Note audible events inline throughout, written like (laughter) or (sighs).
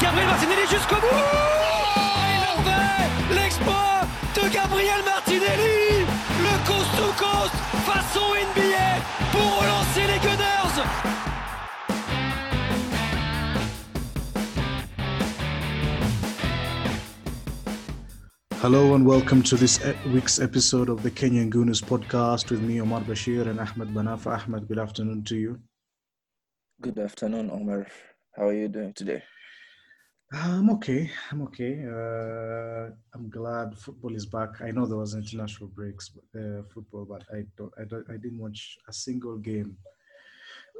Gabriel Martinelli jusqu'au bout! Le fait L'exploit de Gabriel Martinelli Hello and welcome to this week's episode of the Kenyan Gooners podcast with me, Omar Bashir and Ahmed Banafa. Ahmed, good afternoon to you. Good afternoon, Omar. How are you doing today? I'm okay. I'm okay. Uh, I'm glad football is back. I know there was international breaks, but, uh, football, but I don't, I don't, I didn't watch a single game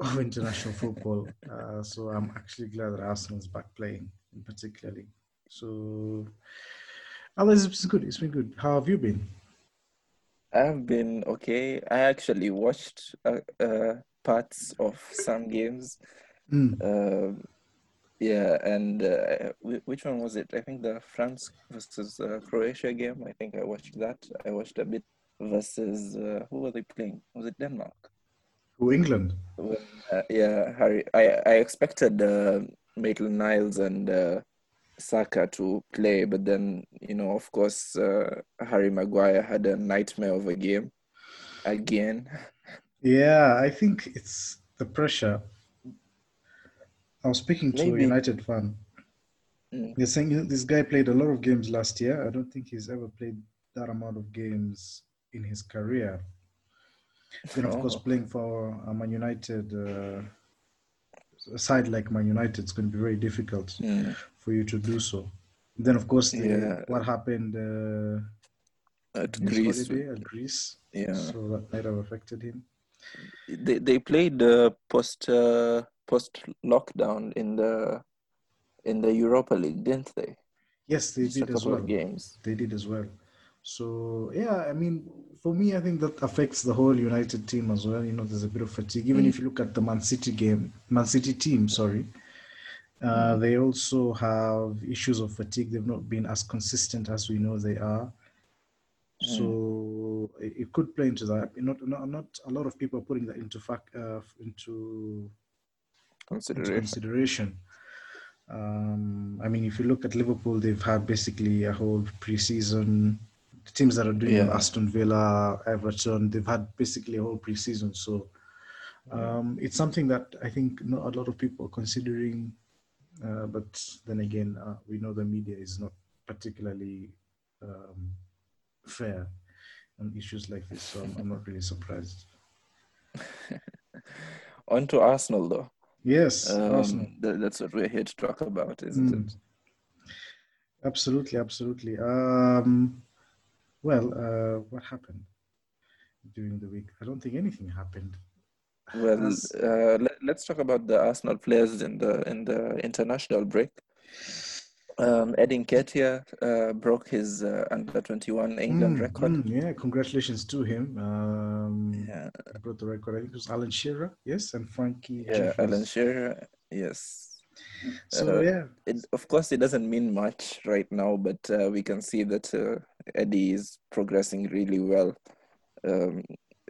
of international football. (laughs) Uh, so I'm actually glad that Arsenal is back playing, in particularly. So, otherwise, it's good. It's been good. How have you been? I've been okay. I actually watched uh, uh, parts of some games. Mm. Um yeah, and uh, which one was it? I think the France versus uh, Croatia game. I think I watched that. I watched a bit versus uh, who were they playing? Was it Denmark? Who England? Uh, yeah, Harry. I I expected uh, Maitland Niles and uh, Saka to play, but then you know, of course, uh, Harry Maguire had a nightmare of a game again. Yeah, I think it's the pressure. I was speaking to a United fan. Mm. They're saying this guy played a lot of games last year. I don't think he's ever played that amount of games in his career. Then, of course, Oh. playing for a Man United, uh, a side like Man United, it's going to be very difficult Mm. for you to do so. Then, of course, the, Yeah. what happened uh, At Greece, holiday at Greece, yeah, so that might have affected him. they they played uh, post uh, post lockdown in the in the Europa League, didn't they? Yes, they Just did as well. games. they did as well. So yeah, I mean, for me, I think that affects the whole United team as well. You know, there's a bit of fatigue. Even if you look at the Man City game, Man City team, sorry, uh, they also have issues of fatigue. They've not been as consistent as we know they are. So it, it could play into that. Not, not not a lot of people are putting that into fact uh, into into Consideration. consideration. Um, I mean, if you look at Liverpool, they've had basically a whole preseason. The teams that are doing Yeah. Aston Villa, Everton, they've had basically a whole preseason. So um, it's something that I think not a lot of people are considering. Uh, but then again, uh, we know the media is not particularly um, fair on issues like this. So I'm, I'm not really surprised. (laughs) On to Arsenal, though. Yes, Um, Arsenal. th- that's what we're here to talk about, isn't Mm. it? Absolutely, absolutely. Um, well, uh, what happened during the week? I don't think anything happened. Well, uh, let, let's talk about the Arsenal players in the in the international break. Um, Eddie Nketiah uh, broke his uh, under twenty one England Mm, record. mm, yeah, congratulations to him. Um, Yeah, he brought the record. I think it was Alan Shearer, yes, and Frankie. yeah, Jeffers. Alan Shearer. Yes. So uh, yeah, It, of course, it doesn't mean much right now, but uh, we can see that uh, Eddie is progressing really well. Um,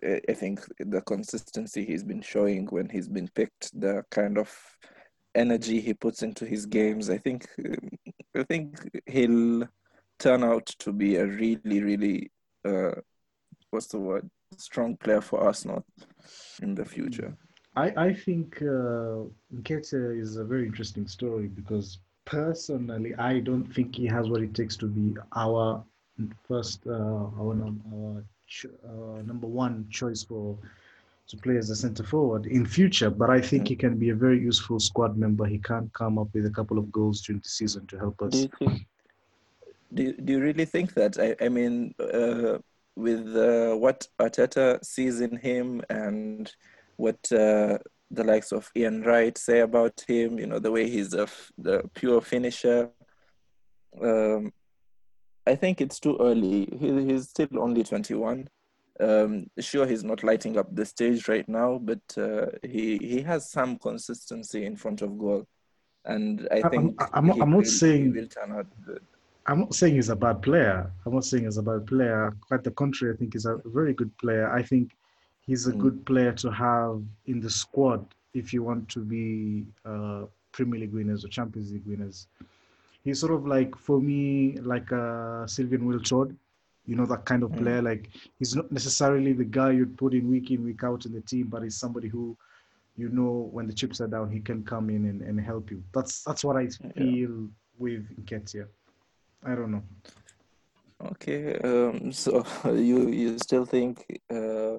I think the consistency he's been showing when he's been picked, the kind of energy he puts into his games, I think, um, I think he'll turn out to be a really, really, uh, what's the word, strong player for Arsenal in the future. I, I think uh, Nketiah is a very interesting story because personally, I don't think he has what it takes to be our first, uh, our, our number one choice for to play as a center forward in future. But I think he can be a very useful squad member. He can't come up with a couple of goals during the season to help us. Do you, do you really think that? I I mean, uh, with uh, what Arteta sees in him and what uh, the likes of Ian Wright say about him, you know, the way he's a pure finisher. Um, I think it's too early. He, he's still only 21. Um, sure, he's not lighting up the stage right now, but uh, he he has some consistency in front of goal, and I I'm- think I'm I'm not will- saying- he will turn out. I'm not saying he's a bad player. I'm not saying he's a bad player. Quite the contrary, I think he's a very good player. I think he's a Mm. good player to have in the squad if you want to be uh, Premier League winners or Champions League winners. He's sort of like for me like uh, Sylvain Wiltord, you know that kind of Mm. player. Like he's not necessarily the guy you'd put in week in week out in the team, but he's somebody who you know when the chips are down he can come in and, and help you. That's that's what I feel with Nketiah. I don't know. Okay, um, (laughs) so you you still think uh,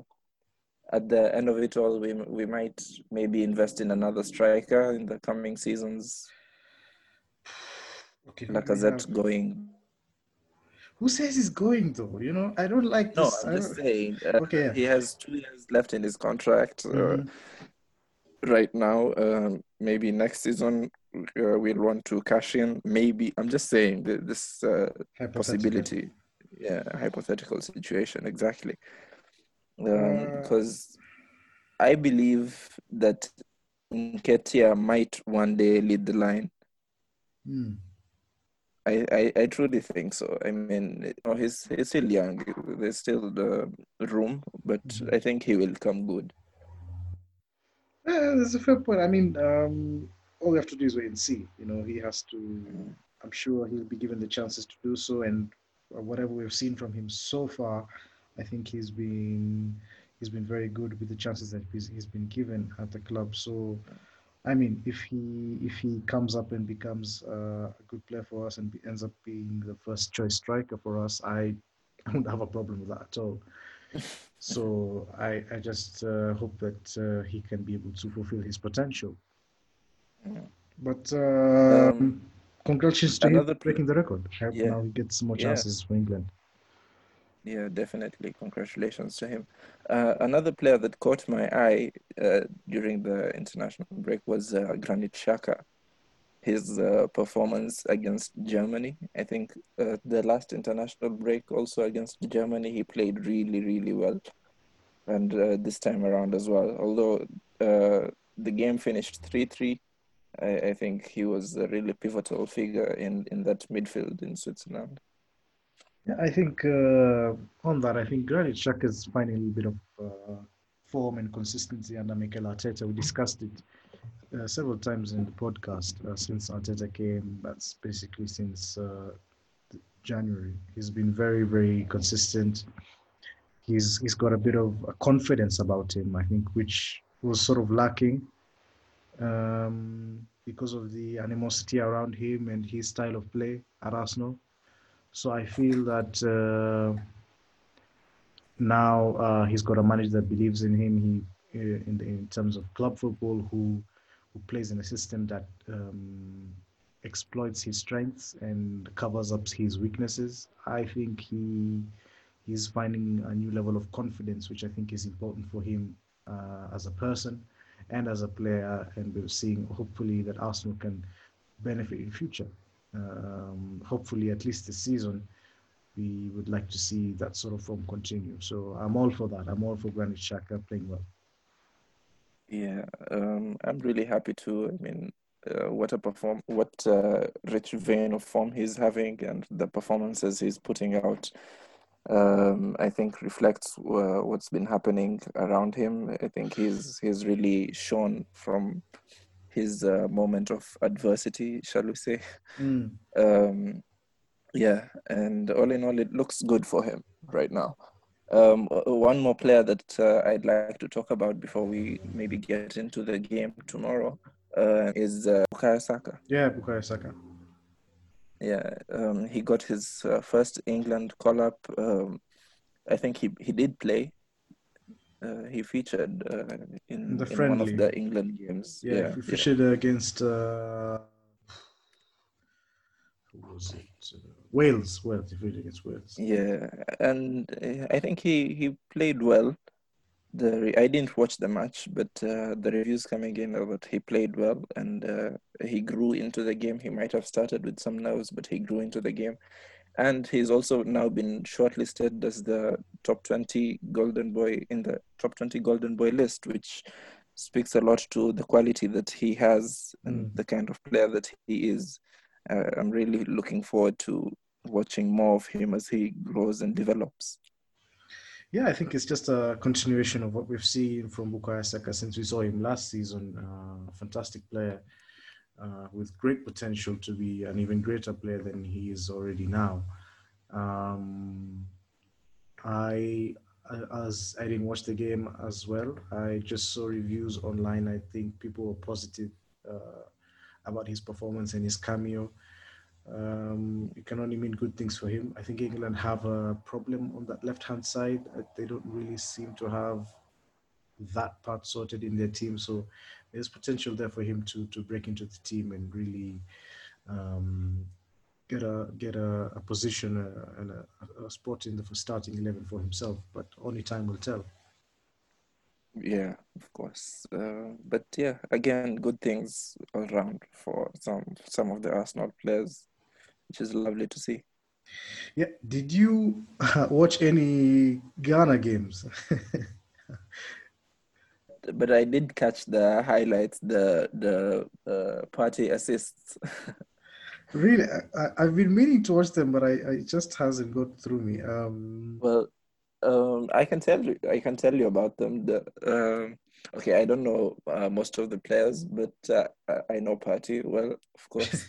at the end of it all we we might maybe invest in another striker in the coming seasons, Okay. Lacazette going? Who says he's going though? You know, I don't like No, this. I'm just saying. Uh, Okay. He has two years left in his contract uh, Mhm. right now. Um, maybe next season uh, we'll want to cash in. Maybe I'm just saying th- this uh, possibility. Yeah, hypothetical situation exactly. Uh, Because I believe that Nketiah might one day lead the line. Hmm. I, I, I truly think so. I mean, you know, he's he's still young. There's still the room, but Mhm. I think he will come good. Yeah, that's a fair point. I mean, um, all we have to do is wait and see. You know, he has to. I'm sure he'll be given the chances to do so, and whatever we've seen from him so far, I think he's been he's been very good with the chances that he's, he's been given at the club. So, I mean, if he if he comes up and becomes uh, a good player for us and be, ends up being the first choice striker for us, I (laughs) I wouldn't have a problem with that at all. (laughs) So I, I just uh, hope that uh, he can be able to fulfill his potential. Yeah. But um, Um, congratulations to him for breaking the record. I hope Yeah. now he gets more Yeah. chances for England. Yeah, definitely. Congratulations to him. Uh, another player that caught my eye uh, during the international break was uh, Granit Xhaka. His uh, performance against Germany. I think uh, the last international break also against Germany, he played really, really well. And uh, this time around as well. Although the game finished 3 3, I, I think he was a really pivotal figure in, in that midfield in Switzerland. Yeah, I think uh, on that, I think Granit Xhaka is finding a little bit of uh, form and consistency under Mikel Arteta. We discussed it uh, several times in the podcast uh, since Arteta came. That's basically since uh, January. He's been very, very consistent. He's he's got a bit of confidence about him, I think, which was sort of lacking um, because of the animosity around him and his style of play at Arsenal. So I feel that uh, now uh, he's got a manager that believes in him. He, uh, in, in terms of club football, who who plays in a system that um, exploits his strengths and covers up his weaknesses. I think he he's finding a new level of confidence, which I think is important for him uh, as a person and as a player. And we're seeing hopefully that Arsenal can benefit in future. Um, hopefully, at least this season, we would like to see that sort of form continue. So I'm all for that. I'm all for Granit Xhaka playing well. Yeah, um, I'm really happy too. I mean, uh, what a perform, what uh, rich vein of form he's having, and the performances he's putting out. Um, I think reflects uh, what's been happening around him. I think he's he's really shown from his uh, moment of adversity, shall we say? Mm. Um, yeah, and all in all, it looks good for him right now. Um, one more player that uh, I'd like to talk about before we maybe get into the game tomorrow uh, is uh, Bukayo Saka. Yeah, Bukayo Saka. Yeah, um, he got his uh, first England call up. Um, I think he he did play. Uh, he featured uh, in, The in one of the England games. Yeah, Yeah, yeah. featured against uh, who was it? Uh, Wales. Wales. He featured against Wales. Yeah, and uh, I think he he played well. The re- I didn't watch the match, but uh, the reviews coming in are that he played well and uh, he grew into the game. He might have started with some nerves, but he grew into the game, and he's also now been shortlisted as the top twenty golden boy in the top twenty golden boy list, which speaks a lot to the quality that he has and Mm. the kind of player that he is. Uh, I'm really looking forward to watching more of him as he grows and develops. Yeah, I think it's just a continuation of what we've seen from Bukayo Saka since we saw him last season. Uh, fantastic player uh, with great potential to be an even greater player than he is already now. Um, I, as I didn't watch the game as well, I just saw reviews online. I think people were positive uh, about his performance and his cameo. Um, it can only mean good things for him. I think England have a problem on that left hand side. They don't really seem to have that part sorted in their team. So there's potential there for him to to break into the team and really um, get a get a, a position uh, and a, a, spot in the starting eleven for himself. But only time will tell. Yeah, of course. Uh, but yeah, again, good things all around for some some of the Arsenal players which is lovely to see. Yeah. Did you watch any Ghana games? (laughs) but I did catch the highlights, the the uh, Partey assists. (laughs) really, I, have been meaning to watch them, but I, I just hasn't got through me. Um... Well, um, I can tell you, I can tell you about them. The um, okay, I don't know uh, most of the players, but uh, I know Partey well, of course.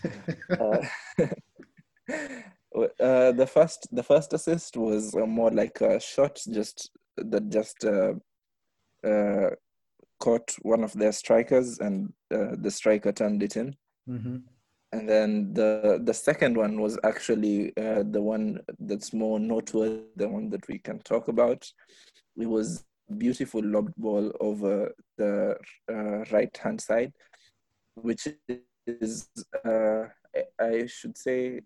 (laughs) uh, (laughs) uh, the first the first assist was uh, more like a shot just that just uh, uh, caught one of their strikers and uh, the striker turned it in mm-hmm. and then the the second one was actually uh, the one that's more noteworthy the one that we can talk about it was beautiful lobbed ball over the right hand side which is I should say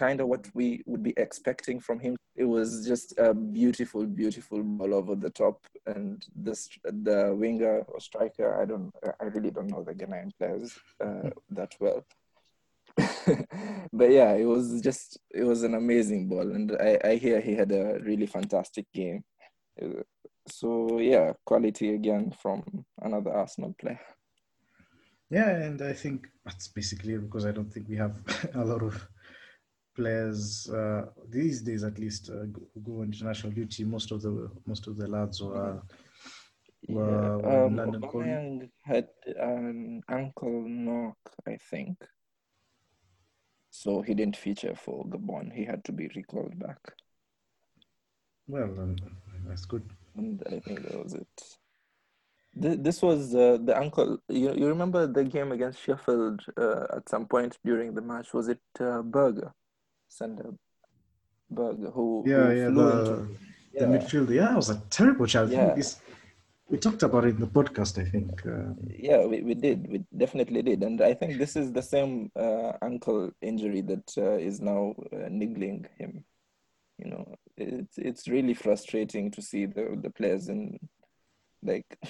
kind of what we would be expecting from him. It was just a beautiful, beautiful ball over the top, and this the winger or striker. I don't, I really don't know the Ghanaian players uh, that well. (laughs) but yeah, it was just it was an amazing ball, and I, I hear he had a really fantastic game. So yeah, quality again from another Arsenal player. Yeah, and I think that's basically because I don't think we have (laughs) a lot of players uh, these days at least uh, go on international duty most of the most of the lads were, were, yeah. um, London Aubameyang had an ankle knock I think so he didn't feature for Gabon he had to be recalled back well um, that's good and I think that was it this was uh, the ankle. You, you remember the game against Sheffield uh, at some point during the match? Was it uh, Berge? Sander Berge, who yeah who yeah the, into, yeah. the midfielder. Yeah, it was a terrible challenge. Yeah. we talked about it in the podcast, I think. Uh, yeah, we, we did. We definitely did. And I think this is the same uh, ankle injury that uh, is now uh, niggling him. You know, it's it's really frustrating to see the the players in like. (laughs)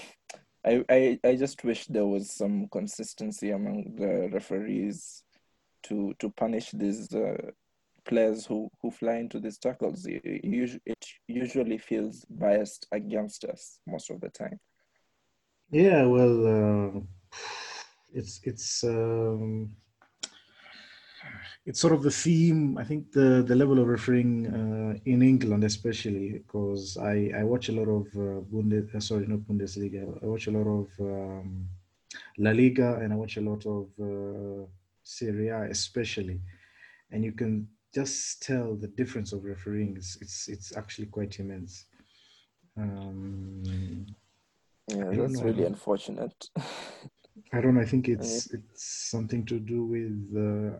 I, I, I just wish there was some consistency among the referees to to punish these uh, players who, who fly into these tackles, it, usually feels biased against us most of the time. Yeah, well, uh, it's it's um, it's sort of the theme. I think the the level of refereeing uh, in England, especially because I I watch a lot of uh, Bundes, uh, sorry, not Bundesliga. I watch a lot of um, La Liga and I watch a lot of uh, Serie A, especially, and you can just tell the difference of refereeing. It's it's, it's actually quite immense. Um, yeah, that's really unfortunate. I don't know. I think it's it's something to do with. Uh,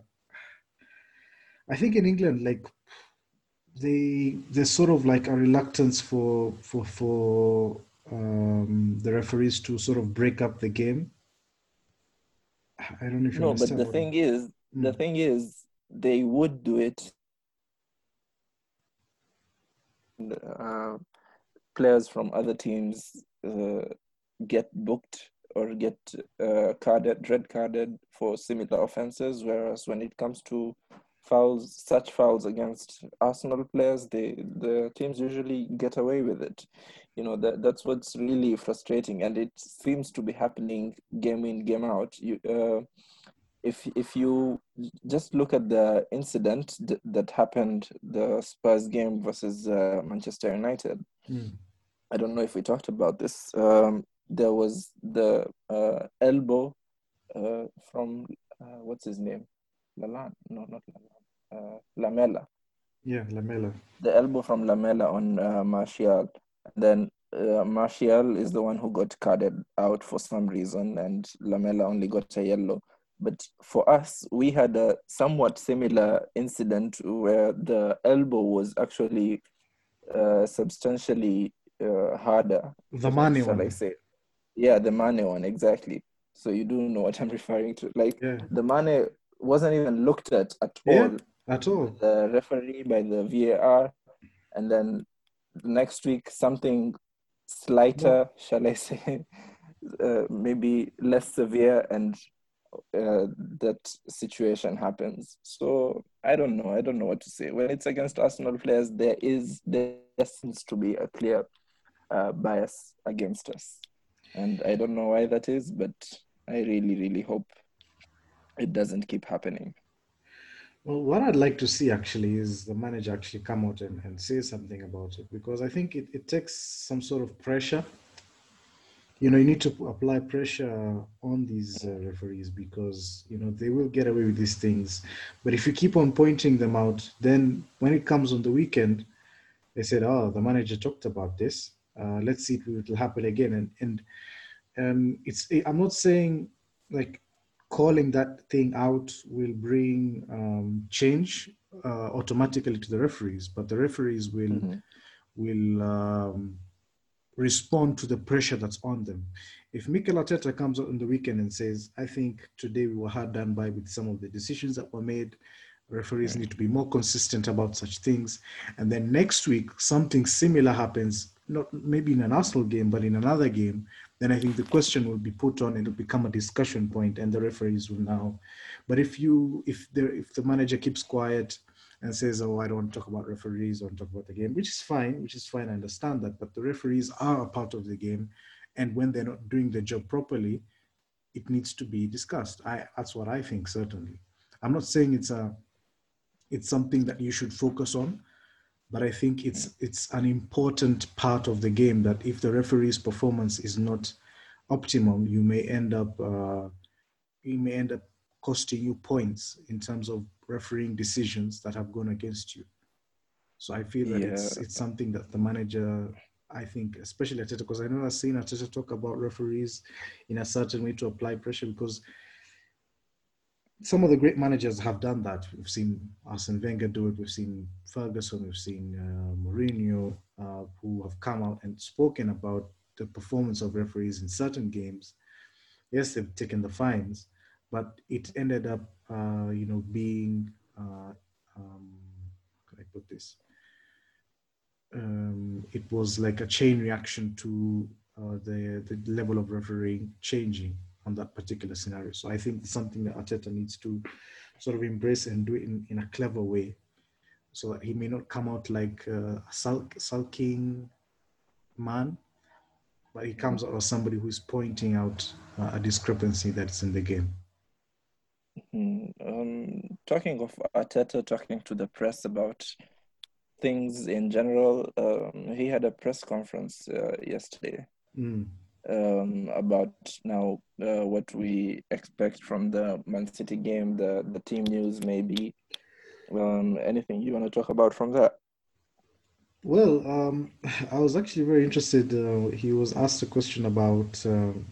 I think in England, like they there's sort of like a reluctance for for for um, the referees to sort of break up the game. I don't know if you no, but the thing is, mm. the thing is, they would do it. Uh, players from other teams uh, get booked or get uh, carded, red carded for similar offenses. Whereas when it comes to fouls, such fouls against Arsenal players, they the teams usually get away with it. You know that that's what's really frustrating, and it seems to be happening game in game out. You uh, if if you just look at the incident th- that happened the Spurs game versus uh, Manchester United, mm. I don't know if we talked about this. Um, there was the uh, elbow uh, from uh, what's his name, Lalan? No, not Lalan. Uh, Lamela. Yeah, Lamela. The elbow from Lamela on uh, Martial. And then uh, Martial is the one who got carded out for some reason, and Lamela only got a yellow. But for us, we had a somewhat similar incident where the elbow was actually uh, substantially uh, harder. The money shall one. I say? Yeah, the money one exactly. So you do know what I'm (laughs) referring to. Like Yeah. the money wasn't even looked at at Yeah. all At all. the referee by the VAR, and then next week something slighter, shall I (laughs) say, uh, maybe less severe, and uh, that situation happens. So I don't know. I don't know what to say. When it's against Arsenal players, there is there seems to be a clear uh, bias against us, and I don't know why that is, but I really, really hope it doesn't keep happening. Well, what I'd like to see actually is the manager actually come out and, and say something about it because I think it, it takes some sort of pressure. You know, you need to apply pressure on these uh, referees because, you know, they will get away with these things. But if you keep on pointing them out, then when it comes on the weekend, they said, oh, the manager talked about this. Uh, let's see if it will happen again. And, and um, it's, I'm not saying like calling that thing out will bring um, change uh, automatically to the referees, but the referees will Mhm. will um, respond to the pressure that's on them. If Mikel Arteta comes out on the weekend and says, "I think today we were hard done by with some of the decisions that were made," referees need to be more consistent about such things, and then next week something similar happens, not maybe in an Arsenal game, but in another game, then I think the question will be put on and it'll become a discussion point, and the referees will now. But if you if the if the manager keeps quiet and says, "Oh, I don't want to talk about referees, I want to talk about the game," which is fine, which is fine. I understand that, but the referees are a part of the game, and when they're not doing their job properly, it needs to be discussed. I that's what I think certainly. I'm not saying it's a it's something that you should focus on, but I think it's it's an important part of the game that if the referee's performance is not optimum, you may end up uh, you may end up costing you points in terms of refereeing decisions that have gone against you. So I feel that it's Yeah. it's something that the manager, I think, especially Arteta, because I know I've seen Arteta talk about referees in a certain way to apply pressure because some of the great managers have done that. We've seen Arsene Wenger do it. We've seen Ferguson. We've seen uh, Mourinho, uh, who have come out and spoken about the performance of referees in certain games. Yes, they've taken the fines, but it ended up, uh, you know, being, uh, um, how can I put this? Um, it was like a chain reaction to uh, the the level of refereeing changing on that particular scenario. So I think it's something that Arteta needs to sort of embrace and do it in, in a clever way, so that he may not come out like a sulk, sulking man, but he comes out as somebody who's pointing out uh, a discrepancy that's in the game. Um, talking of Arteta talking to the press about things in general, um, he had a press conference uh, yesterday Mm. um, about now uh, what we expect from the Man City game, the the team news, maybe. Um, anything you want to talk about from that? Well, um, (laughs) I was actually very interested. Uh, he was asked a question about um,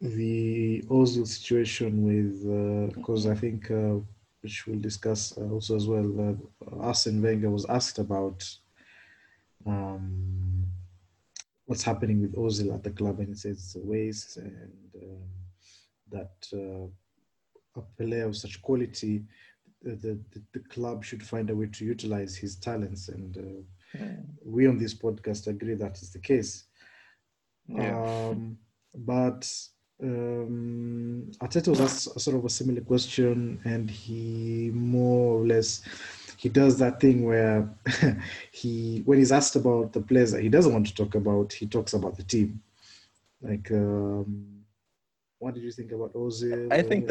the Ozil situation with, because I think, uh, which we'll discuss uh, also as well, uh, Arsene Wenger was asked about um, what's happening with Ozil at the club, and he says it's a waste, and um, that uh, a player of such quality the, the, the club should find a way to utilize his talents. And uh, Mm, we on this podcast agree that is the case. Yeah. Um, but um, Arteta was asked a sort of a similar question, and he more or less he does that thing where (laughs) he when he's asked about the players that he doesn't want to talk about, he talks about the team. Like, um, what did you think about Ozil? I think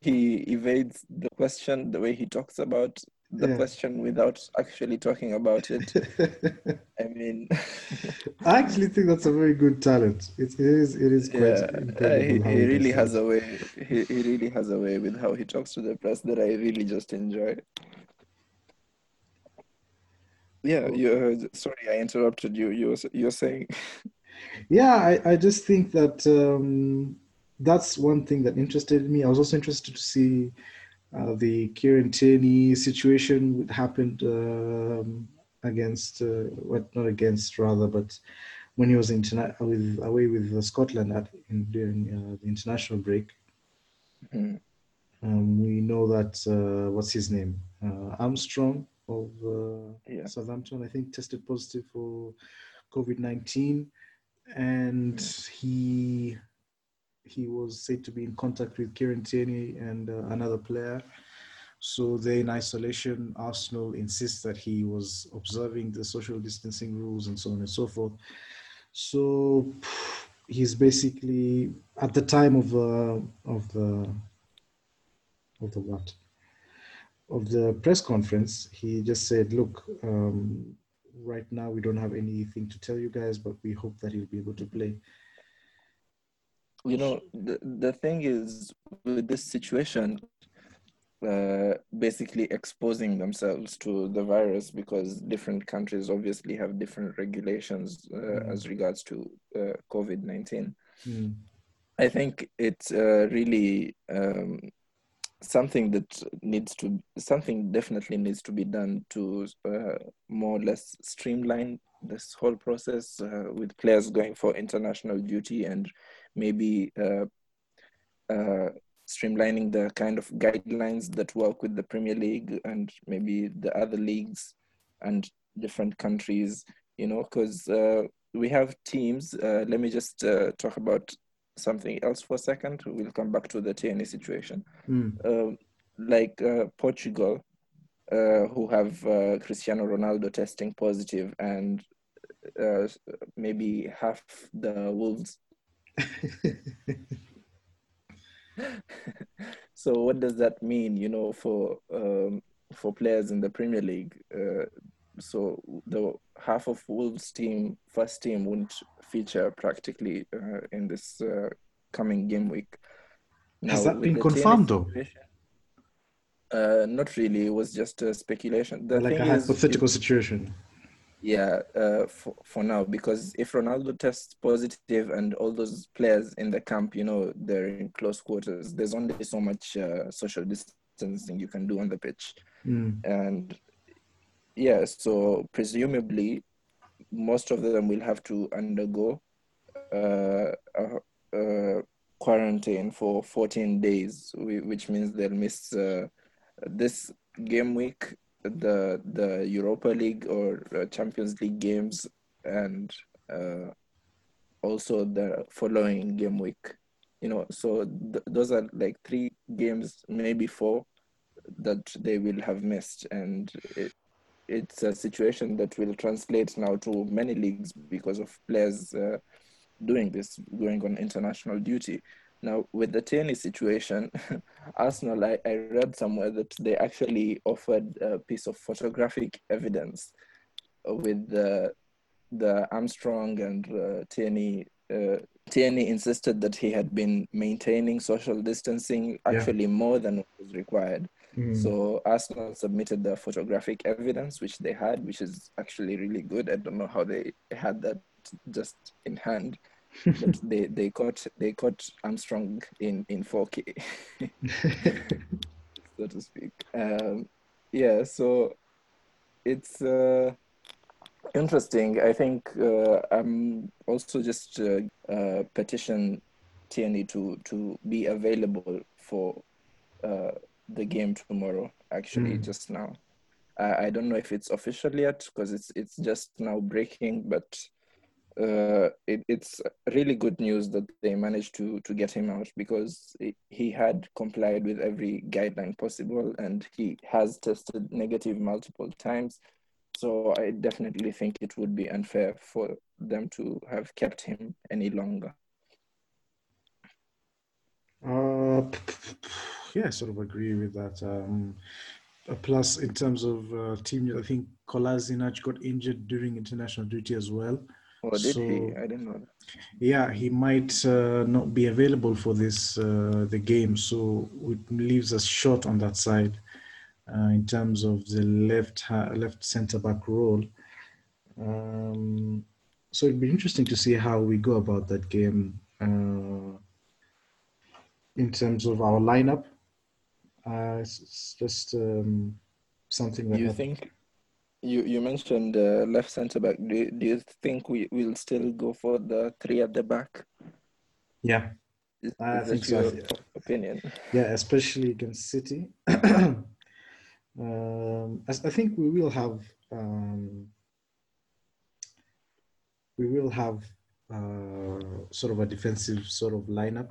he evades the question the way he talks about the Yeah. question without actually talking about it. (laughs) I mean, (laughs) I actually think that's a very good talent. It is. It is quite yeah, he, he really has a way. He, he really has a way with how he talks to the press that I really just enjoy. Yeah, you. Uh, sorry, I interrupted you. You were, you were saying. (laughs) Yeah, I, I just think that um, that's one thing that interested me. I was also interested to see uh, the Kieran Tierney situation that happened um, against, uh, what not against rather, but when he was interna- with away with uh, Scotland at in, during uh, the international break. Mhm. Um, we know that uh, what's his name uh, Armstrong of uh, Yeah. Southampton, I think, tested positive for COVID nineteen, and he he was said to be in contact with Kieran Tierney and uh, another player. So they're in isolation. Arsenal insists that he was observing the social distancing rules and so on and so forth. So he's basically at the time of uh, of the of the what of the press conference, he just said, "Look, um, right now we don't have anything to tell you guys, but we hope that he'll be able to play." You know, the, the thing is with this situation, uh, basically exposing themselves to the virus because different countries obviously have different regulations uh, Mm. as regards to uh, COVID 19. Mm, I think it's uh, really um, something that needs to, something definitely needs to be done to uh, more or less streamline this whole process uh, with players going for international duty and maybe uh, uh, streamlining the kind of guidelines that work with the Premier League and maybe the other leagues and different countries, you know, because uh, we have teams. Uh, let me just uh, talk about something else for a second. We'll come back to the Tierney situation. mm, like uh, Portugal, uh, who have uh, Cristiano Ronaldo testing positive and uh, maybe half the Wolves (laughs) so what does that mean you know for um, for players in the premier league uh, so the half of wolves team first team won't feature practically uh, in this uh, coming game week Has that been confirmed, though? uh, not really it was just a speculation the like a thing is hypothetical situation. Yeah, uh, for, for now, because if Ronaldo tests positive and all those players in the camp, you know, they're in close quarters, there's only so much uh, social distancing you can do on the pitch. Mm, And yeah, so presumably, most of them will have to undergo uh, a, a quarantine for 14 days, which means they'll miss uh, this game week, the the Europa League or uh, Champions League games, and uh, also the following game week. You know, so th- those are like three games, maybe four, that they will have missed, and it, it's a situation that will translate now to many leagues because of players uh, doing this, going on international duty. Now, with the Tierney situation, (laughs) Arsenal, I, I read somewhere that they actually offered a piece of photographic evidence with the, the Armstrong and uh, Tierney. Uh, Tierney insisted that he had been maintaining social distancing Yeah. actually more than was required. mm. So Arsenal submitted the photographic evidence, which they had, which is actually really good. I don't know how they had that just in hand, they they caught they caught Armstrong in in 4K, (laughs) so to speak. Um, yeah, so it's uh, interesting. I think uh, I'm also just uh, uh, petition Tierney to to be available for uh, the game tomorrow. Actually, Mm. just now. I, I don't know if it's official yet because it's it's just now breaking, but uh, it, it's really good news that they managed to to get him out because he had complied with every guideline possible and he has tested negative multiple times. So I definitely think it would be unfair for them to have kept him any longer. Uh, yeah, I sort of agree with that. Um, Uh, plus, in terms of uh, team, I think Kolasinac got injured during international duty as well. Or did So- he? I didn't know that. Yeah, he might uh, not be available for this uh, the game, so it leaves us short on that side uh, in terms of the left left centre back role. Um, so it'd be interesting to see how we go about that game uh, in terms of our lineup. Uh, it's, it's just um, something that you I- think you you mentioned uh, left centre back? Do you, do you think we will still go for the three at the back? yeah. Is, I is think so. your opinion? Yeah, especially against City. (clears throat) um, as I think we will have um, we will have uh, sort of a defensive sort of lineup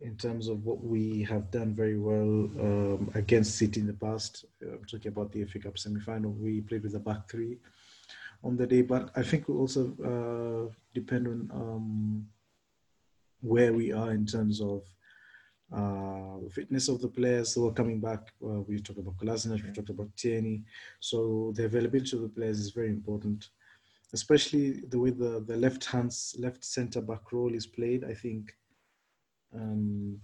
in terms of what we have done very well um, against City in the past. Uh, I'm talking about the FA Cup semi-final. We played with a back three on the day, but I think we also uh, depend on um, where we are in terms of uh, fitness of the players who are coming back. Uh, we talked about Kolasinac, we talked about Tierney. So the availability of the players is very important, especially the way the, the left hands, left centre back role is played. I think. Um,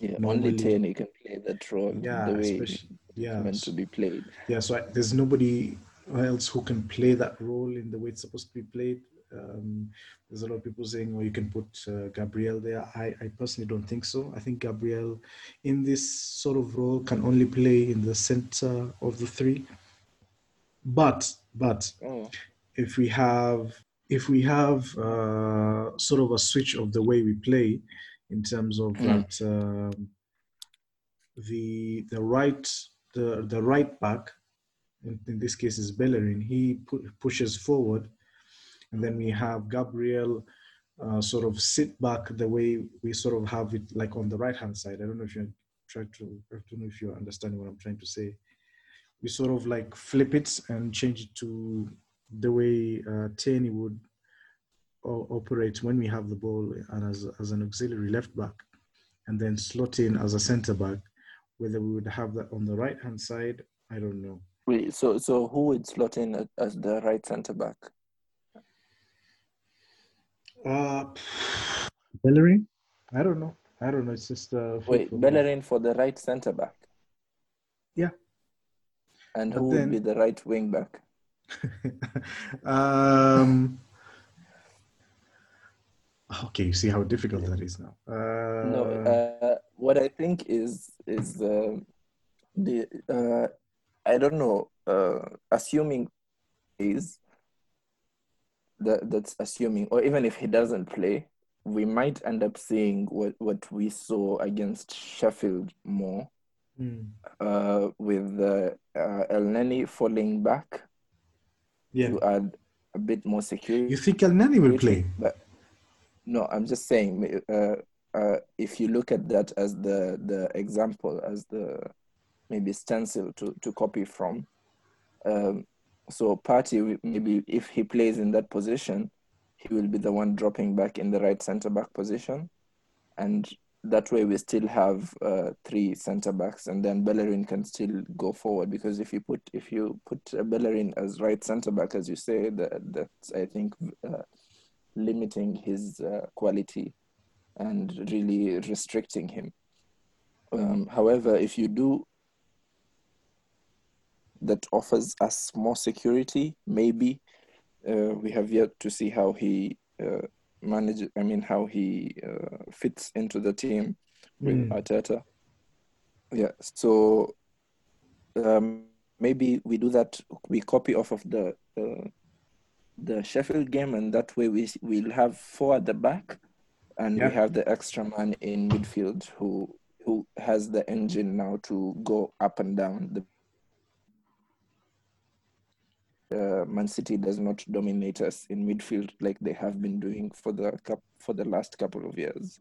Yeah, Normally- only Tierney can play that role yeah, the way yeah, it's meant to be played. yeah. So I, there's nobody else who can play that role in the way it's supposed to be played. Um, there's a lot of people saying, "Oh, you can put uh, Gabriel there." I, I personally don't think so. I think Gabriel, in this sort of role, can only play in the center of the three. But but Oh, if we have if we have uh, sort of a switch of the way we play in terms of Mm. that um, the the right the the right back in, in this case is Bellerin he pu- pushes forward. And then we have Gabriel uh, sort of sit back the way we sort of have it like on the right hand side. I don't know if you try to I don't know if you're understanding what I'm trying to say. We sort of like flip it and change it to the way uh, would operate when we have the ball and as, as an auxiliary left back, and then slot in as a centre back. Whether we would have that on the right hand side, I don't know. Wait, so so who would slot in as the right centre back? Uh, Bellerin? I don't know. I don't know. It's just uh, Wait. Bellerin for the right centre back. Yeah. And But who then- would be the right wing back? (laughs) um. Okay, you see how difficult that is now. Uh, No, uh, what I think is is uh, the uh, I don't know. Uh, assuming is that that's assuming, or even if he doesn't play, we might end up seeing what what we saw against Sheffield more, uh, with uh, uh, El Neni falling back yeah. to add a bit more security. You think El Neni will play? But no, I'm just saying. Uh, uh, if you look at that as the the example, as the maybe stencil to to copy from, um, so Partey maybe if he plays in that position, he will be the one dropping back in the right centre back position, and that way we still have uh, three centre backs, and then Bellerin can still go forward because if you put if you put Bellerin as right centre back, as you say, that that's I think uh, limiting his uh, quality and really restricting him. Um, however, if you do that offers us more security, maybe uh, we have yet to see how he uh, manages. I mean, how he uh, fits into the team with Mm. Arteta. Yeah, so um, maybe we do that. We copy off of the uh, the Sheffield game, and that way we we'll have four at the back, and Yeah. we have the extra man in midfield who who has the engine now to go up and down. The uh, Man City does not dominate us in midfield like they have been doing for the cup for the last couple of years.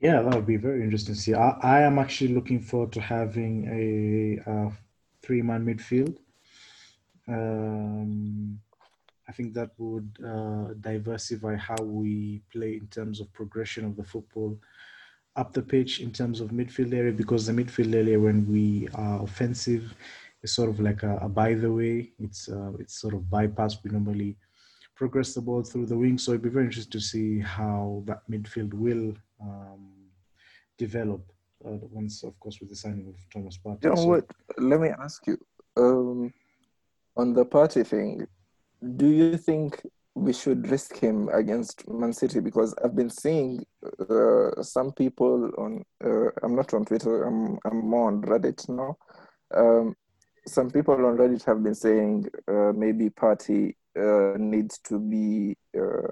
Yeah, that would be very interesting to see. I, I am actually looking forward to having a, uh three-man midfield. Um, I think that would uh, diversify how we play in terms of progression of the football. up the pitch in terms of midfield area because the midfield area, when we are offensive, is sort of like a, a by the way. It's uh, it's sort of bypass. We normally progress the ball through the wing. So it'd be very interesting to see how that midfield will um, develop uh, once, of course, with the signing of Thomas Partey. You know So- what? Let me ask you. Um, on the Partey thing, do you think we should risk him against Man City? Because I've been seeing uh, some people on. Uh, I'm not on Twitter. I'm I'm more on Reddit now. Um, some people on Reddit have been saying uh, maybe Partey uh, needs to be uh,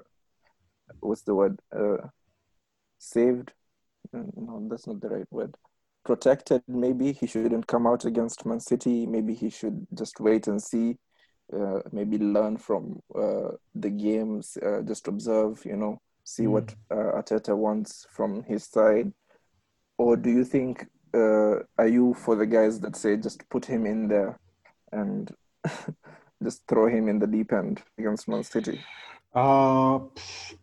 what's the word? Uh, saved. No, that's not the right word protected. Maybe he shouldn't come out against Man City. Maybe he should just wait and see. Uh, maybe learn from uh, the games. Uh, just observe. You know, see what uh, Arteta wants from his side. Or do you think? Uh, are you for the guys that say just put him in there and (laughs) just throw him in the deep end against Man City? Uh,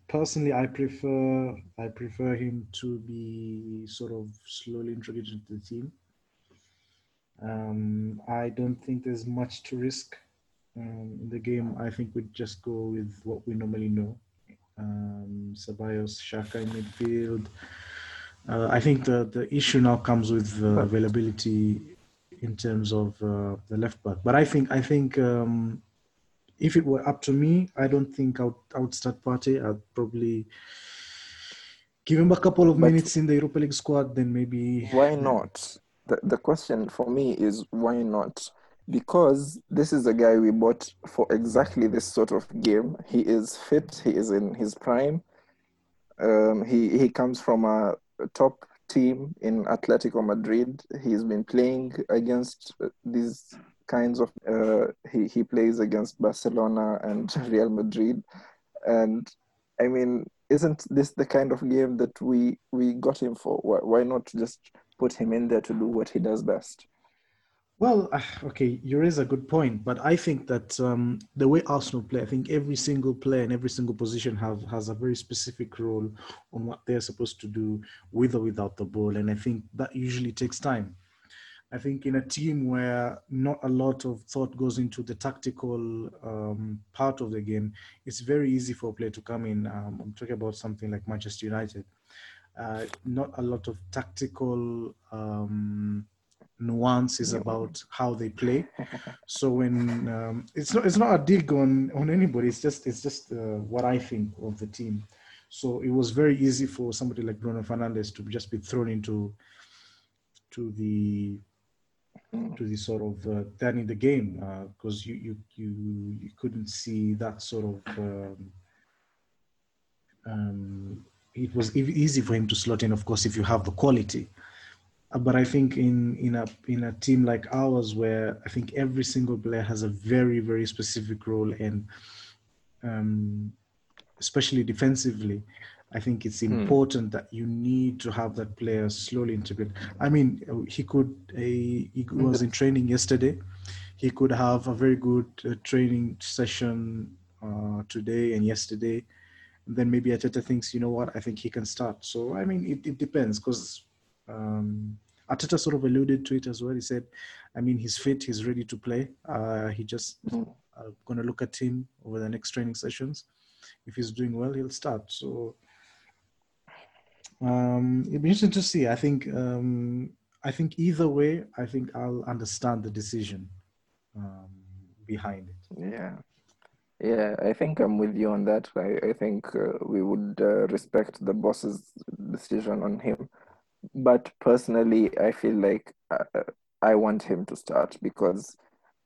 personally, I prefer I prefer him to be sort of slowly introduced into the team. Um, I don't think there's much to risk um, in the game. I think we'd just go with what we normally know. Um, Ceballos, Xhaka in midfield. Uh, I think the, the issue now comes with uh, availability in terms of uh, the left back. But I think I think um, if it were up to me, I don't think I would, I would start Partey. I'd probably give him a couple of But- minutes in the Europa League squad, then maybe. Why not? The, the question for me is why not? Because this is a guy we bought for exactly this sort of game. He is fit, he is in his prime. Um, he, he comes from a, top team in Atletico Madrid. He's been playing against uh, these kinds of, uh, he, he plays against Barcelona and (laughs) Real Madrid. And I mean, isn't this the kind of game that we, we got him for? Why, why not just put him in there to do what he does best. Well, uh, okay, you raise a good point, but I think that um, the way Arsenal play, I think every single player in every single position have has a very specific role on what they're supposed to do with or without the ball, and I think that usually takes time. I think in a team where not a lot of thought goes into the tactical um, part of the game, it's very easy for a player to come in. Um, I'm talking about something like Manchester United. Uh, not a lot of tactical nuances about how they play. (laughs) So when um, it's not it's not a dig on on anybody. It's just it's just uh, what I think of the team. So it was very easy for somebody like Bruno Fernandes to just be thrown into to the to the sort of uh, then in the game because you, you you you couldn't see that sort of um, um, it was easy for him to slot in of course if you have the quality Uh, but I think in in a in a team like ours where I think every single player has a very very specific role and um, especially defensively I think it's important that you need to have that player slowly integrate. I mean, he could. Uh, he was in training yesterday. He could have a very good uh, training session uh, today and yesterday. And then maybe Arteta thinks, you know what, I think he can start. So I mean, it, it depends because um, Arteta sort of alluded to it as well. He said, I mean, he's fit, he's ready to play. Uh, he just uh, going to look at him over the next training sessions. If he's doing well, he'll start. So um, it'd be interesting to see. I think um, I think either way, I think I'll understand the decision um, behind it. Yeah. Yeah, I think I'm with you on that. I, I think uh, we would uh, respect the boss's decision on him. But personally, I feel like uh, I want him to start because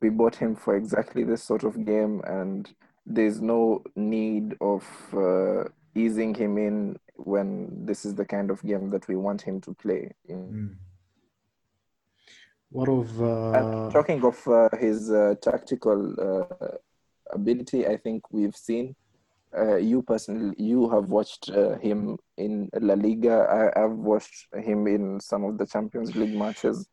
we bought him for exactly this sort of game, and there's no need of uh, easing him in when this is the kind of game that we want him to play. In. Mm. What of uh, talking of uh, his uh, tactical uh, ability, I think we've seen. Uh, you personally, you have watched uh, him in La Liga. I, I've watched him in some of the Champions League matches.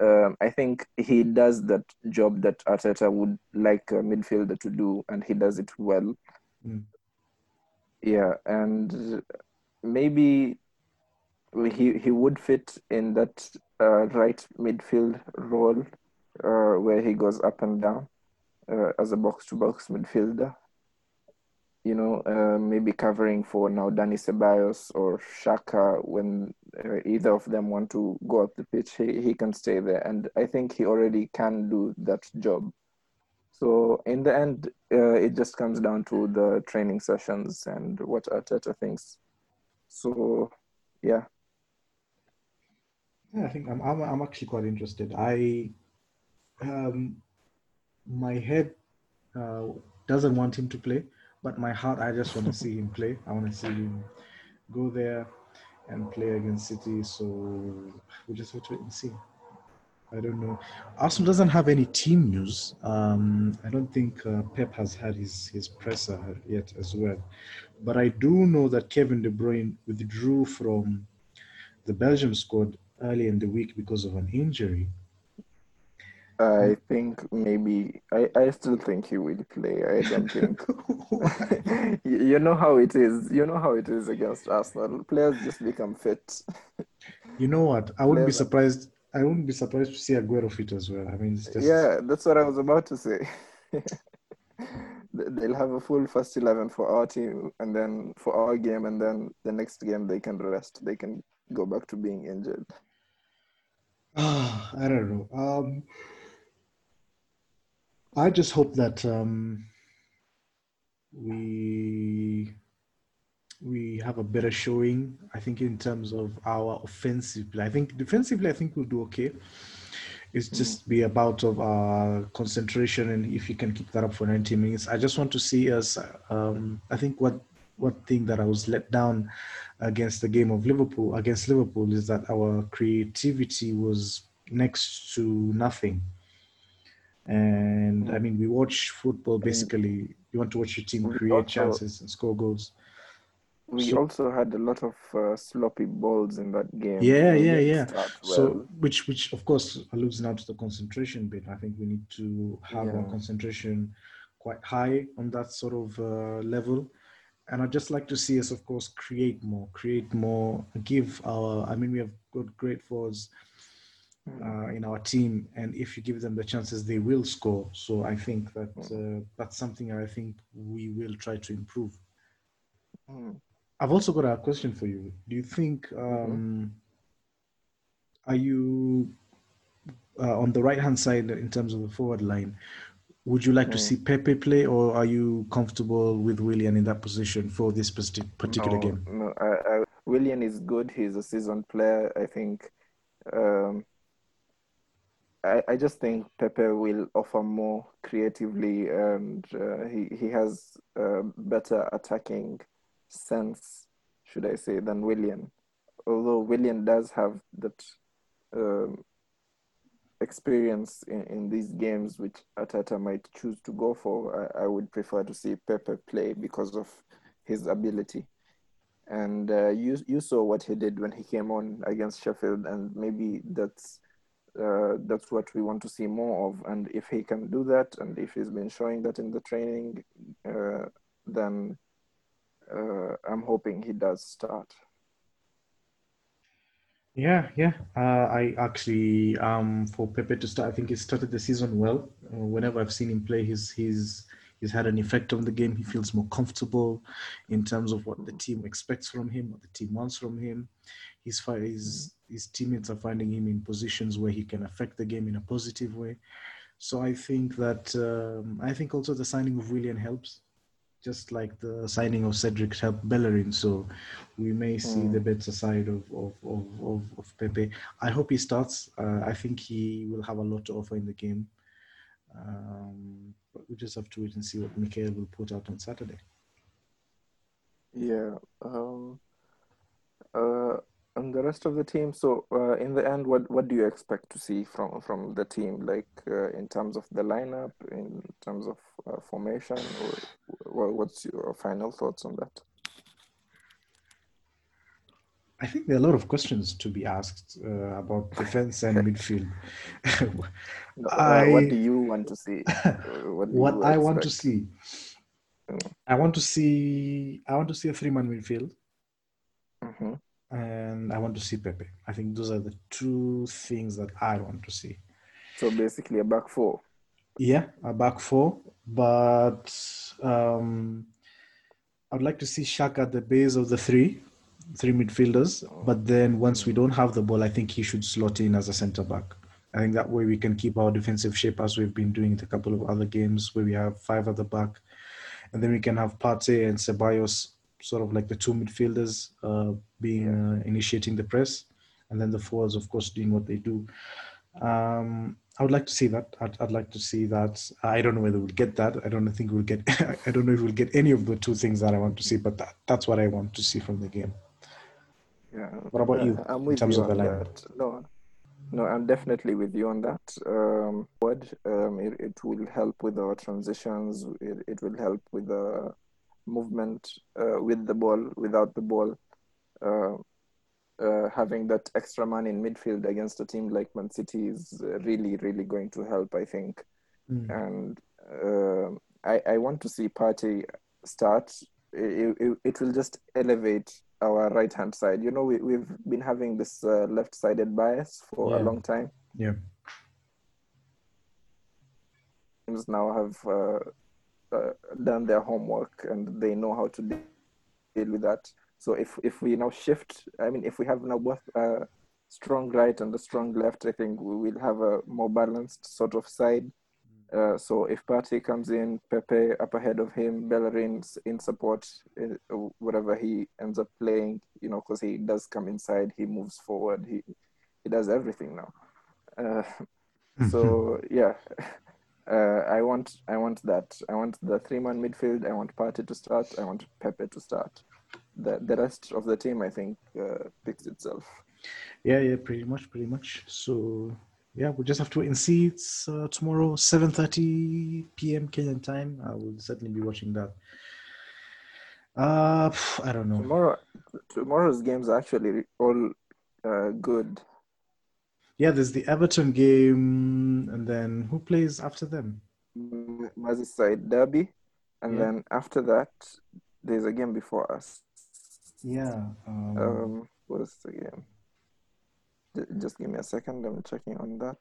Um, I think he does that job that Arteta would like a midfielder to do, and he does it well. Mm. Yeah, and maybe he he would fit in that uh, right midfield role uh, where he goes up and down uh, as a box to box midfielder. You know, uh, maybe covering for now Dani Ceballos or Xhaka when uh, either of them want to go up the pitch, he, he can stay there. And I think he already can do that job. So in the end, uh, it just comes down to the training sessions and what Arteta thinks. So, yeah. Yeah, I think I'm, I'm, I'm actually quite interested. I, um, my head uh, doesn't want him to play, but my heart, I just want to see him play. I want to see him go there and play against City. So we just have to wait and see. I don't know. Arsenal doesn't have any team news. Um, I don't think uh, Pep has had his his presser yet as well. But I do know that Kevin De Bruyne withdrew from the Belgium squad early in the week because of an injury. I think maybe I, I still think he will play. I don't think (laughs) you (laughs) you know how it is. You know how it is against Arsenal. Players just become fit. You know what? I wouldn't be surprised. I wouldn't be surprised to see Aguero fit as well. I mean, it's just Yeah, that's what I was about to say. (laughs) They- They'll have a full first eleven for our team, and then for our game, and then the next game they can rest. They can go back to being injured. Ah, (sighs) I don't know. Um, I just hope that um, we we have a better showing. I think in terms of our offensive play. I think defensively, I think we'll do okay. It's just be about of our concentration and if you can keep that up for 90 minutes. I just want to see us. Um, I think what what thing that I was let down against the game of Liverpool against Liverpool is that our creativity was next to nothing. And I mean, we watch football basically. You want to watch your team create also- chances and score goals. We So- also had a lot of uh, sloppy balls in that game. Yeah, yeah, yeah. start So, which, which of course alludes now to the concentration bit. I think we need to have our concentration quite high on that sort of uh, level. And I'd just like to see us, of course, create more, create more, give our. I mean, we have got great forwards uh, in our team, and if you give them the chances, they will score. So I think that uh, that's something I think we will try to improve. Mm. I've also got a question for you. Do you think um, are you uh, on the right hand side in terms of the forward line? Would you like to see Pepe play, or are you comfortable with Willian in that position for this particular no, game? No, I, I, Willian is good. He's a seasoned player. I think. Um, I, I just think Pepe will offer more creatively, and uh, he he has a better attacking sense, should I say, than Willian. Although Willian does have that um, experience in, in these games, which Arteta might choose to go for, I, I would prefer to see Pepe play because of his ability. And uh, you you saw what he did when he came on against Sheffield, and maybe that's that's what we want to see more of. And if he can do that, and if he's been showing that in the training, uh, then uh, I'm hoping he does start. Yeah, yeah. Uh, I actually, um, for Pepe to start, I think he started the season well. Uh, whenever I've seen him play, he's he's he's had an effect on the game. He feels more comfortable in terms of what the team expects from him, what the team wants from him. Fi- his his teammates are finding him in positions where he can affect the game in a positive way. So I think that um, I think also the signing of Willian helps, just like the signing of Cedric helped Bellerin. So we may see the better side of of, of, of, of Pepe. I hope he starts. Uh, I think he will have a lot to offer in the game. Um, but we just have to wait and see what Mikel will put out on Saturday. Yeah. Um, uh, and the rest of the team. So, uh, in the end, what what do you expect to see from from the team? Like uh, in terms of the lineup, in terms of uh, formation, or what's your final thoughts on that? I think there are a lot of questions to be asked uh, about defense and midfield. (laughs) No, I- what do you want to see? (laughs) Uh, what what I want to see, I want to see, I want to see a three-man midfield. Mhm. And I want to see Pepe. I think those are the two things that I want to see. So basically, a back four. Yeah, a back four, but um, I'd like to see Xhaka at the base of the three, three midfielders. But then once we don't have the ball, I think he should slot in as a centre back. I think that way we can keep our defensive shape as we've been doing in a couple of other games where we have five at the back, and then we can have Partey and Ceballos sort of like the two midfielders uh, being uh, initiating the press, and then the forwards, of course, doing what they do. Um, I would like to see that. I'd, I'd, like to see that. I don't know whether we'll get that. I don't think we'll get. (laughs) I don't know if we'll get any of the two things that I want to see, but that, that's what I want to see from the game. Yeah. What about you? I'm with in terms you of the that. No, no, I'm definitely with you on that. Um, what um, it, it will help with our transitions. It, it will help with the movement uh, with the ball, without the ball. Uh, uh, having that extra man in midfield against a team like Man City is uh, really, really going to help, I think. Mm. And uh, I, I want to see Partey start. It, it, it will just elevate our right hand side. You know, we, we've been having this uh, left sided bias for a long time. Yeah. Teams now have uh, done their homework and they know how to deal with that. So if if we now shift, I mean, if we have now both uh, strong right and a strong left, I think we will have a more balanced sort of side. Uh, so if Partey comes in, Pepe up ahead of him, Bellerin in support, uh, whatever he ends up playing, you know, because he does come inside, he moves forward, he he does everything now. Uh, (laughs) so (laughs) yeah, uh, I want I want that. I want the three man midfield. I want Partey to start. I want Pepe to start. The the rest of the team, I think, uh, picks itself. Yeah, yeah, pretty much, pretty much. So yeah, we just have to wait and see. It's uh, tomorrow, seven thirty p.m. Kenyan time. I will certainly be watching that. Uh, I don't know. Tomorrow, tomorrow's games are actually all uh, good. Yeah, there's the Everton game, and then who plays after them? Merseyside derby, and Yeah. then after that, there's a game before us. Yeah. Um, Um, what's the game? Just give me a second. I'm checking on that.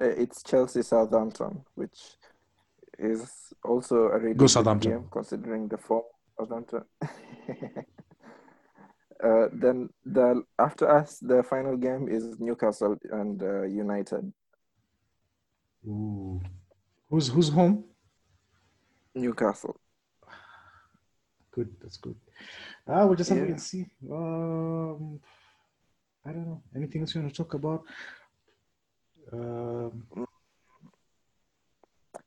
Uh, It's Chelsea Southampton, which is also a really Go good Southampton. game considering the form of Southampton. (laughs) uh, then the after us, the final game is Newcastle and uh, United. ooh. Who's who's home? Newcastle. Good, that's good. Ah, we'll just have to Yeah. see. Um, I don't know. Anything else you want to talk about? Um,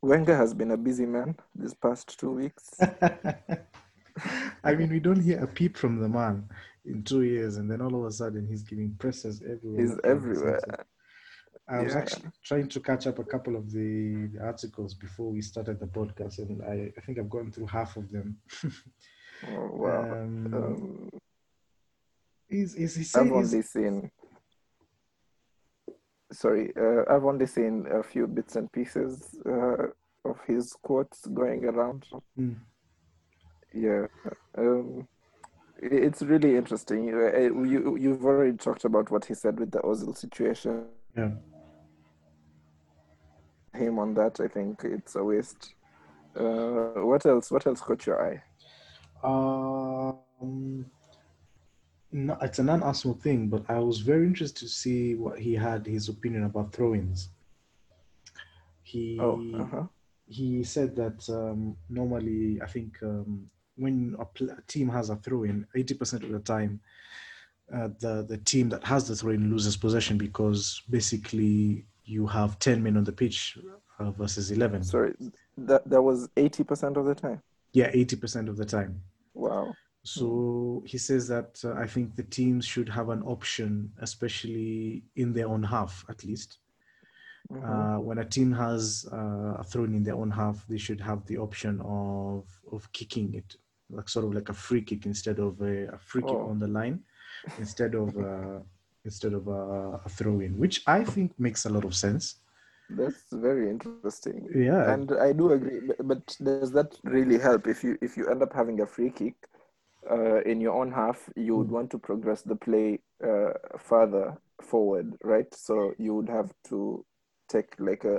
Wenger has been a busy man these past two weeks. (laughs) (laughs) I mean, we don't hear a peep from the man in two years, and then all of a sudden he's giving presses everywhere. He's left, right, and everywhere. I was Yeah. actually trying to catch up a couple of the, the articles before we started the podcast, and I, I think I've gone through half of them. Oh, (laughs) wow. Um, Um, he's, he's, he said I've only seen. Sorry, uh, I've only seen a few bits and pieces uh, of his quotes going around. Hmm. Yeah, um, it's really interesting. You, uh, you you've already talked about what he said with the Ozil situation. yeah. Him on that, I think it's a waste. Uh, what else? What else caught your eye? Um, no, it's an non-Arsenal thing, but I was very interested to see what he had his opinion about throw-ins. He Oh, uh-huh. he said that um, normally I think um, when a, pl- a team has a throw-in, eighty percent of the time, uh, the the team that has the throw-in loses possession because basically you have ten men on the pitch uh, versus eleven. Sorry, that that was eighty percent of the time. Yeah, eighty percent of the time. Wow. So he says that uh, I think the teams should have an option, especially in their own half, at least. Mhm. Uh, when a team has uh, a thrown in their own half, they should have the option of of kicking it, like sort of like a free kick instead of a, a free kick Oh. on the line, instead of uh, instead of a, a throw in, which I think makes a lot of sense. That's very interesting. Yeah, And I do agree, but, but does that really help if you if you end up having a free kick? uh, in your own half, you would want to progress the play uh, further forward, right? So you would have to take like a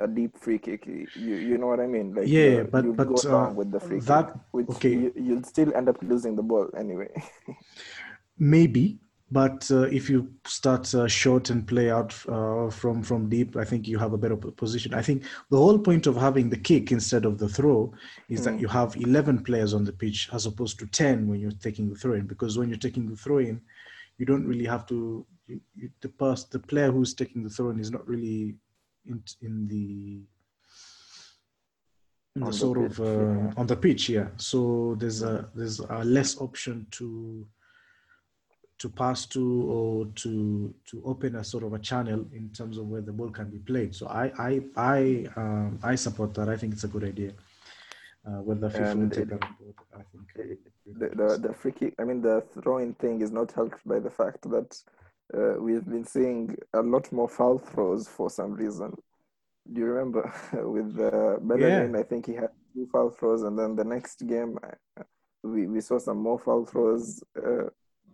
a deep free kick. You you know what I mean? Like Yeah, but- you'd but, go uh, with the free that- kick, which okay. you, you'll still end up losing the ball anyway. (laughs) Maybe, but uh, if you start uh, short and play out uh, from from deep, I think you have a better position. I think the whole point of having the kick instead of the throw is that you have 11 players on the pitch as opposed to 10 when you're taking the throw in. Because when you're taking the throw in, you don't really have to. The pass, the player who's taking the throw in is not really in in the in the the sort of pitch, uh, yeah. on the pitch, yeah. So there's a there's a less option to to pass to or to to open a sort of a channel in terms of where the ball can be played. So I I I um, I support that. I think it's a good idea. Uh, whether FIFA will take it- that board, I think. uh, the, the the free kick i mean the throwing thing is not helped by the fact that uh, we've been seeing a lot more foul throws for some reason. Do you remember (laughs) with uh, Bellerin, i think he had two foul throws and then the next game uh, we, we saw some more foul throws uh,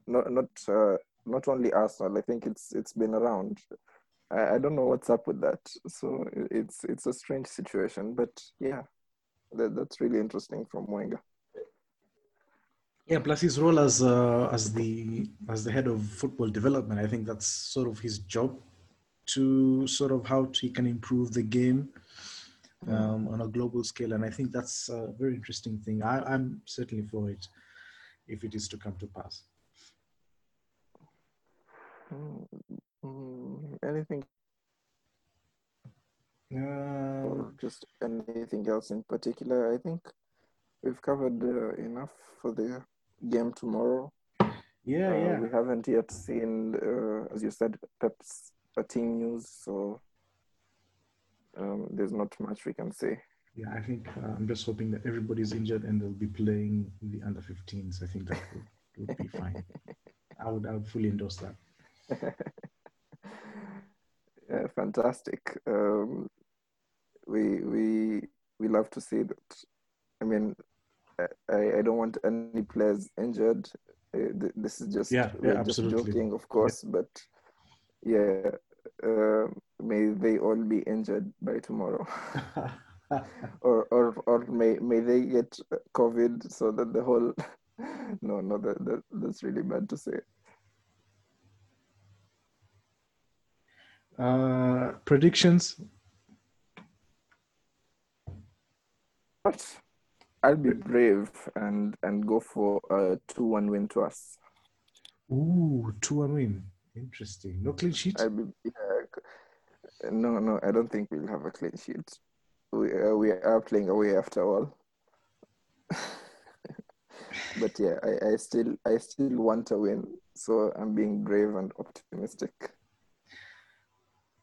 not not uh, not only arsenal i think it's it's been around. I, I don't know what's up with that. So it's it's a strange situation but yeah that, that's really interesting from Wenger. Yeah, plus his role as uh, as the as the head of football development, I think that's sort of his job to sort of how he can improve the game um, on a global scale, and I think that's a very interesting thing. I, I'm certainly for it if it is to come to pass. Mm, mm, anything Uh, just anything else in particular? I think we've covered uh, enough for the game tomorrow. yeah, Uh, yeah. We haven't yet seen, uh, as you said, Pep's team news, so um, there's not much we can say. Yeah, I think uh, I'm just hoping that everybody's injured and they'll be playing the under 15s. I think that would, would be fine. (laughs) I would, I would fully endorse that. (laughs) yeah, fantastic. Um, we we we love to see that. I mean, I, I don't want any players injured. Uh, th- this is just Yeah, we're yeah, just joking, of course, but yeah, uh, may they all be injured by tomorrow, (laughs) or or or may may they get COVID so that the whole. (laughs) no, no, that, that that's really bad to say. Uh, predictions? But I'll be brave and and go for a two-one win to us. Ooh, 2 1 win. Interesting. No clean sheet? I'll be yeah. No, no, I don't think we'll have a clean sheet. We uh, we are playing away after all. (laughs) but yeah, I, I still I still want a win, so I'm being brave and optimistic.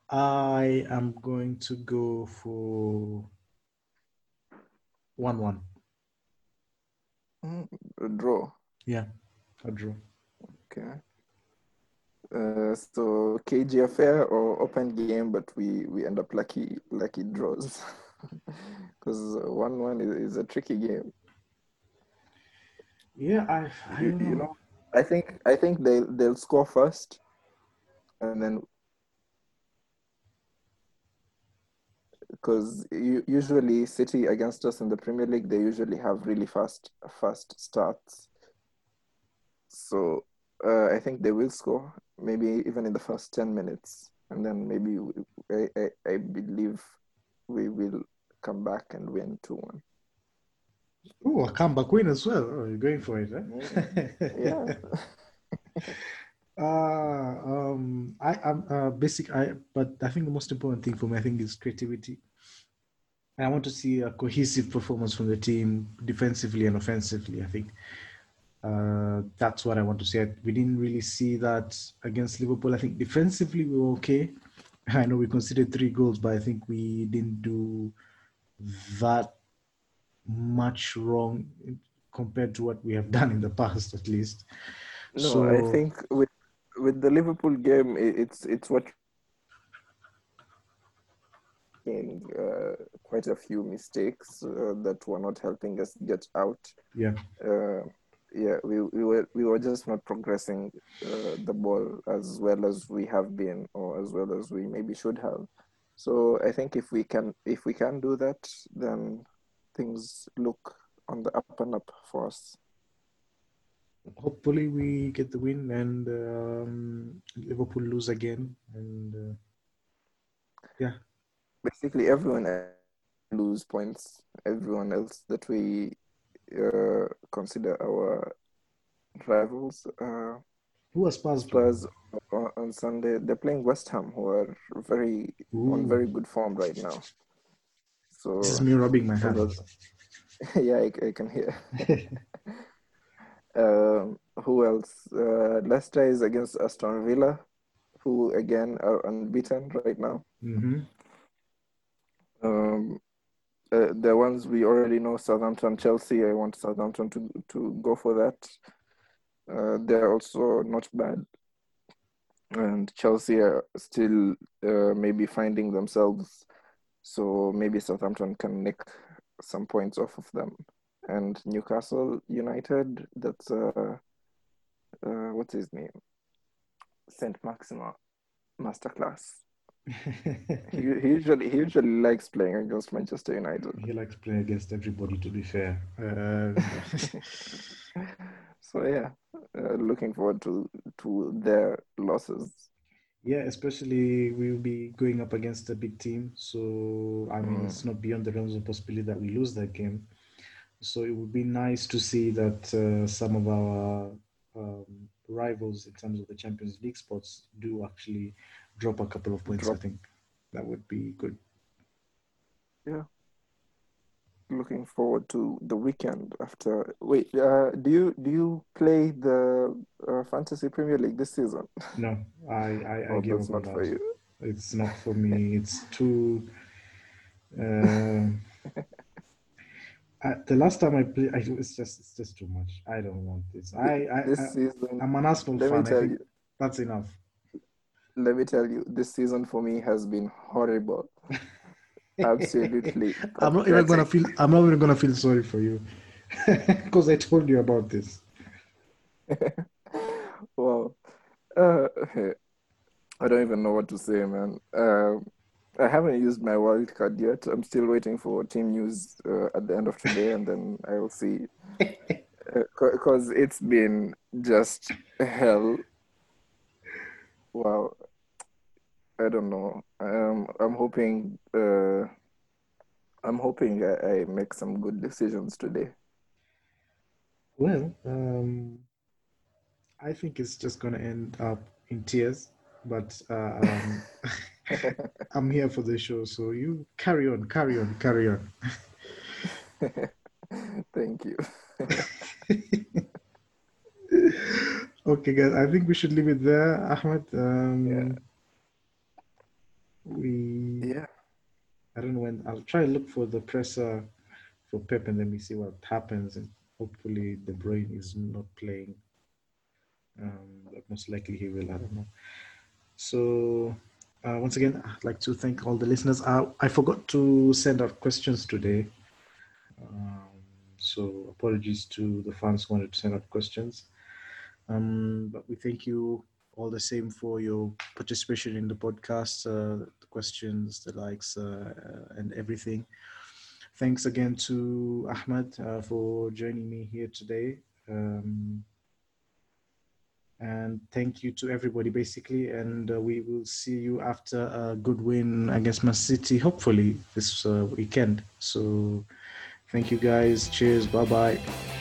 I am going to go for 1 1. Mm, a draw. Yeah, a draw. Okay. Uh, so KG affair or open game, but we we end up lucky lucky draws (laughs) because one one is, is a tricky game. Yeah, I, I You, don't you know. know, I think I think they they'll score first, and then because usually City against us in the Premier League they usually have really fast fast starts. So uh, I think they will score maybe even in the first ten minutes, and then maybe we, I, I I believe we will come back and win two one. Ooh, a comeback win as well. Oh, you're going for it, eh? (laughs) Yeah. Uh, um, I, I'm uh, basic. I, but I think the most important thing for me, I think, is creativity. And I want to see a cohesive performance from the team, defensively and offensively. I think uh, that's what I want to see. We didn't really see that against Liverpool. I think defensively we were okay. (laughs) I know we conceded three goals, but I think we didn't do that much wrong compared to what we have (laughs) done in the past, at least. No, So- I think with with the Liverpool game, it's it's what uh, quite a few mistakes uh, that were not helping us get out. Yeah. Uh, yeah, we, we were we were just not progressing uh, the ball as well as we have been, or as well as we maybe should have. So I think if we can if we can do that, then things look on the up and up for us. Hopefully, we get the win and um, Liverpool lose again. And uh, yeah, basically everyone lose points. Everyone else that we uh, consider our rivals. Uh, who are Spurs? Spurs on, on Sunday. They're playing West Ham, who are very Ooh. on very good form right now. So this is me rubbing my hands. (laughs) yeah, I, I, can hear. (laughs) um, who else? Uh, Leicester is against Aston Villa, who again are unbeaten right now. Mm-hmm. Um, uh, the ones we already know, Southampton, Chelsea. I want Southampton to to go for that. Uh, they're also not bad, and Chelsea are still uh, maybe finding themselves. So maybe Southampton can nick some points off of them. And Newcastle United, that's uh, uh what's his name? Saint-Maximin masterclass he, he, usually he usually likes playing against Manchester United. He likes playing against everybody. To be fair. Uh... (laughs) so yeah, uh, looking forward to to their losses. Yeah, especially we'll be going up against a big team. So I mean, mm. it's not beyond the realms of possibility that we lose that game. So it would be nice to see that uh, some of our um, rivals in terms of the Champions League spots do actually drop a couple of points. Drop. I think that would be good. Yeah. Looking forward to the weekend after. Wait, uh, do you do you play the uh, fantasy Premier League this season? No, I I, oh, I give up not for you. It's not for me. (laughs) It's too. Uh, (laughs) I, the last time I played, I, it's just it's just too much. I don't want this. I, I this I, season, I'm an Arsenal fan. I think you, that's enough let me tell you, this season for me has been horrible. (laughs) Absolutely. I'm not even gonna feel. I'm not even gonna feel sorry for you (laughs) because I told you about this. (laughs) well, uh, I don't even know what to say, man. Uh, I haven't used my wild card yet. I'm still waiting for team news uh, at the end of today, and then I will see. Because uh, it's been just hell Wow. I don't know. Um, I'm hoping. Uh, I'm hoping I, I make some good decisions today. Well, um, I think it's just gonna end up in tears, but uh, um, (laughs) (laughs) I'm here for the show, so you carry on, carry on, carry on. (laughs) Thank you. Okay, guys, I think we should leave it there, Ahmed. Um, yeah. We. Yeah. I don't know when. I'll try to look for the presser for Pep, and then we see what happens. And hopefully, De Bruyne is not playing. Um, but most likely he will. I don't know. So, uh, once again, I'd like to thank all the listeners. Uh, I forgot to send out questions today. Um, so, apologies to the fans who wanted to send out questions. Um, but we thank you all the same for your participation in the podcast, uh, the questions, the likes, uh, and everything. Thanks again to Ahmed uh, for joining me here today. Um, and thank you to everybody, basically. And uh, we will see you after a good win against Man City, hopefully this uh, weekend. So, thank you guys. Cheers. Bye bye.